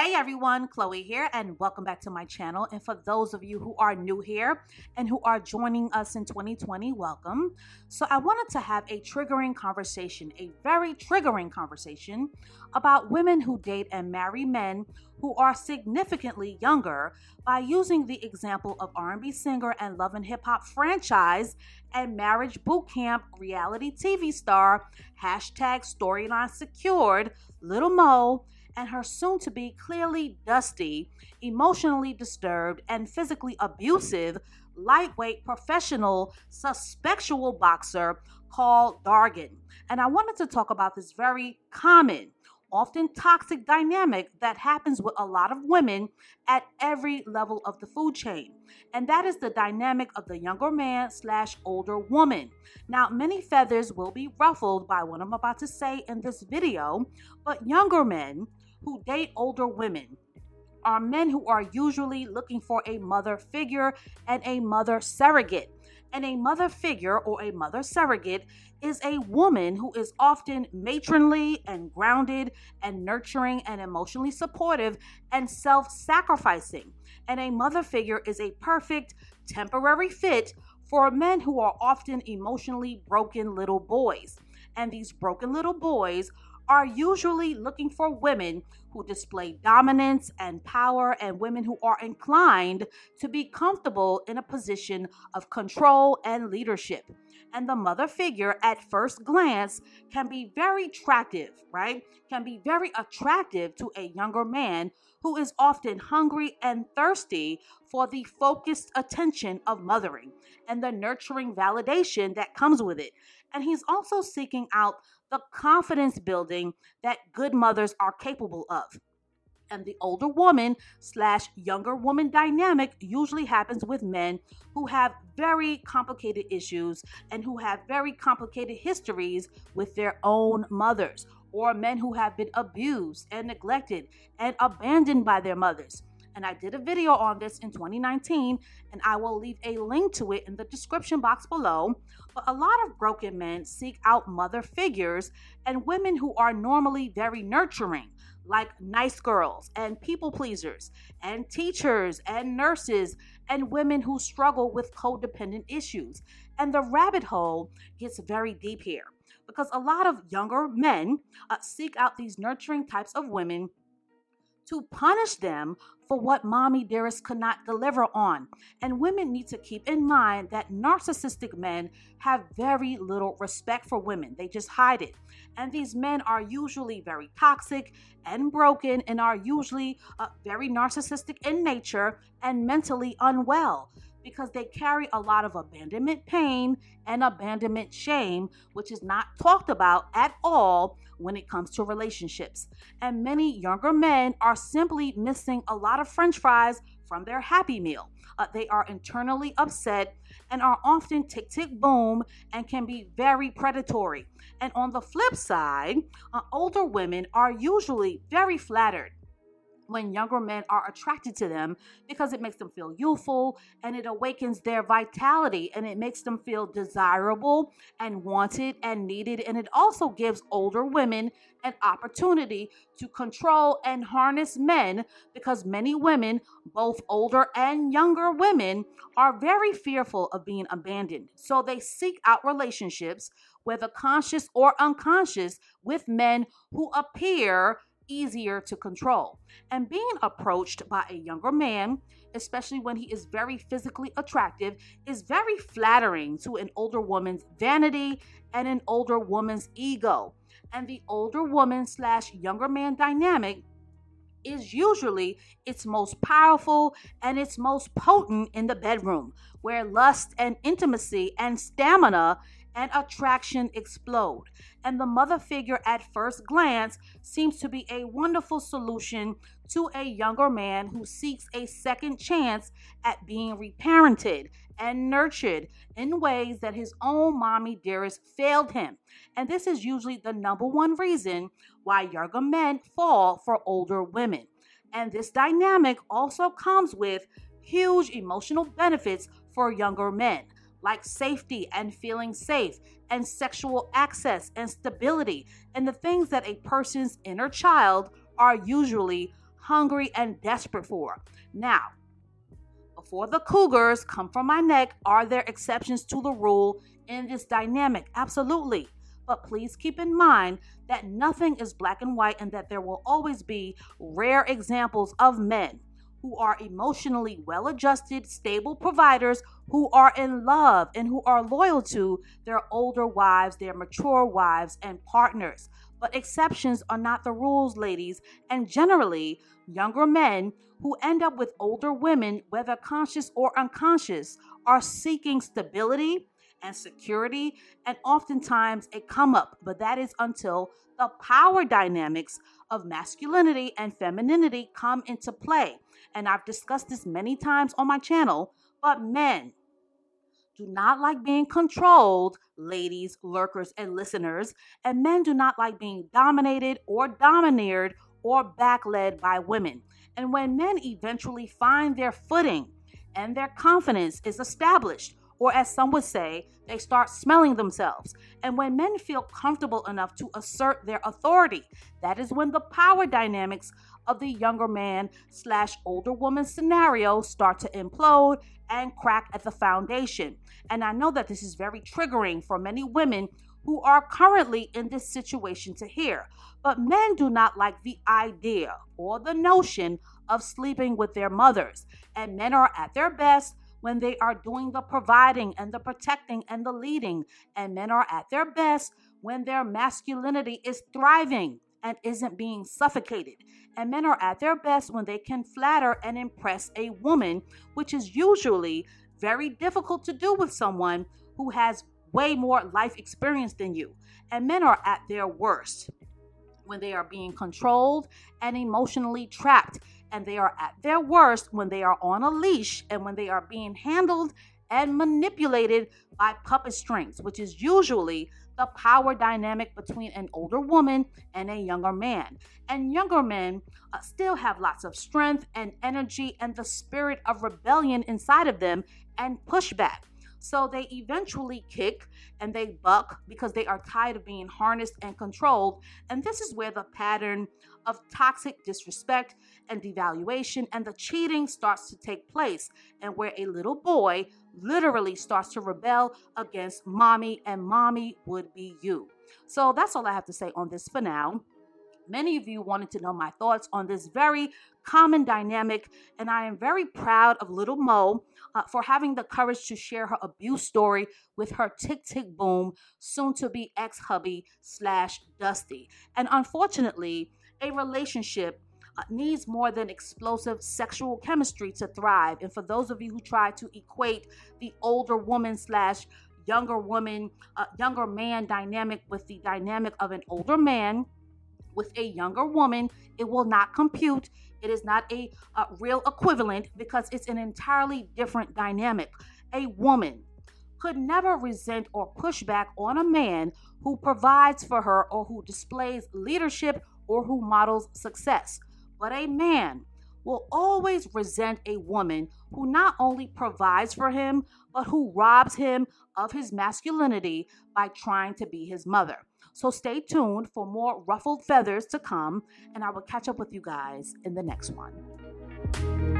Hey everyone, Chloe here, and welcome back to my channel. And for those of you who are new here and who are joining us in 2020, welcome. So, I wanted to have a triggering conversation, a very triggering conversation about women who date and marry men who are significantly younger by using the example of R&B singer and Love and Hip Hop franchise and marriage boot camp reality TV star hashtag storyline secured Little Mo and her soon to be clearly dusty, emotionally disturbed, and physically abusive lightweight professional suspectual boxer called Dargan. And I wanted to talk about this very common, often toxic dynamic that happens with a lot of women at every level of the food chain. And that is the dynamic of the younger man slash older woman. Now, many feathers will be ruffled by what I'm about to say in this video, but younger men who date older women are men who are usually looking for a mother figure and a mother surrogate. And a mother figure or a mother surrogate is a woman who is often matronly and grounded and nurturing and emotionally supportive and self sacrificing. And a mother figure is a perfect temporary fit for men who are often emotionally broken little boys. And these broken little boys are usually looking for women who display dominance and power and women who are inclined to be comfortable in a position of control and leadership. And the mother figure, at first glance, can be very attractive, right? Can be very attractive to a younger man who is often hungry and thirsty for the focused attention of mothering and the nurturing validation that comes with it. And he's also seeking out the confidence building that good mothers are capable of. And the older woman slash younger woman dynamic usually happens with men who have very complicated issues and who have very complicated histories with their own mothers, or men who have been abused and neglected and abandoned by their mothers and I did a video on this in 2019, and I will leave a link to it in the description box below. But a lot of broken men seek out mother figures and women who are normally very nurturing, like nice girls and people pleasers, and teachers and nurses, and women who struggle with codependent issues. And the rabbit hole gets very deep here because a lot of younger men uh, seek out these nurturing types of women to punish them for what mommy dearest could not deliver on. And women need to keep in mind that narcissistic men have very little respect for women, they just hide it. And these men are usually very toxic and broken and are usually uh, very narcissistic in nature and mentally unwell because they carry a lot of abandonment pain and abandonment shame, which is not talked about at all when it comes to relationships. And many younger men are simply missing a lot of french fries from their happy meal. Uh, they are internally upset and are often tick tick boom and can be very predatory. And on the flip side, uh, older women are usually very flattered when younger men are attracted to them because it makes them feel youthful and it awakens their vitality and it makes them feel desirable and wanted and needed. And it also gives older women an opportunity to control and harness men because many women, both older and younger women, are very fearful of being abandoned. So they seek out relationships, whether conscious or unconscious, with men who appear easier to control. And being approached by a younger man, especially when he is very physically attractive, is very flattering to an older woman's vanity and an older woman's ego. And the older woman slash younger man dynamic is usually its most powerful and its most potent in the bedroom, where lust and intimacy and stamina and attraction explode. And the mother figure, at first glance, seems to be a wonderful solution to a younger man who seeks a second chance at being reparented and nurtured in ways that his own mommy dearest failed him. And this is usually the number one reason why younger men fall for older women. And this dynamic also comes with huge emotional benefits for younger men like safety and feeling safe, and sexual access and stability, and the things that a person's inner child are usually hungry, and desperate for. Now, before the cougars come from my neck, are there exceptions to the rule in this dynamic? Absolutely. But please keep in mind that nothing is black and white and that there will always be rare examples of men who are emotionally well adjusted, stable providers who are in love and who are loyal to their older wives, their mature wives, and partners. But exceptions are not the rules, ladies, and generally, younger men who end up with older women, whether conscious or unconscious, are seeking stability and security and oftentimes a come up, but that is until the power dynamics of masculinity and femininity come into play. And I've discussed this many times on my channel, but men do not like being controlled, ladies, lurkers, and listeners, and men do not like being dominated or domineered or backled by women. And when men eventually find their footing and their confidence is established, or as some would say, they start smelling themselves. And when men feel comfortable enough to assert their authority, that is when the power dynamics of the younger man slash older woman scenario start to implode and crack at the foundation. And I know that this is very triggering for many women who are currently in this situation to hear. But men do not like the idea or the notion of sleeping with their mothers. And men are at their best when they are doing the providing and the protecting and the leading. And men are at their best when their masculinity is thriving and isn't being suffocated. And men are at their best when they can flatter and impress a woman, which is usually very difficult to do with someone who has way more life experience than you. And men are at their worst when they are being controlled and emotionally trapped. And they are at their worst when they are on a leash and when they are being handled and manipulated by puppet strings, which is usually the power dynamic between an older woman and a younger man. And younger men uh, still have lots of strength and energy and the spirit of rebellion inside of them and pushback. So they eventually kick and they buck because they are tired of being harnessed and controlled. And this is where the pattern of toxic disrespect and devaluation and the cheating starts to take place, and where a little boy literally starts to rebel against mommy, and mommy would be you. So that's all I have to say on this for now. Many of you wanted to know my thoughts on this very common dynamic, and I am very proud of little Mo uh, for having the courage to share her abuse story with her tick tick boom, soon to be ex hubby slash Dusty. And unfortunately, a relationship uh, needs more than explosive sexual chemistry to thrive. And for those of you who try to equate the older woman slash younger woman, uh, younger man dynamic with the dynamic of an older man with a younger woman, it will not compute. It is not a, a real equivalent because it's an entirely different dynamic. A woman could never resent or push back on a man who provides for her or who displays leadership or who models success. But a man will always resent a woman who not only provides for him, but who robs him of his masculinity by trying to be his mother. So stay tuned for more ruffled feathers to come, and I will catch up with you guys in the next one.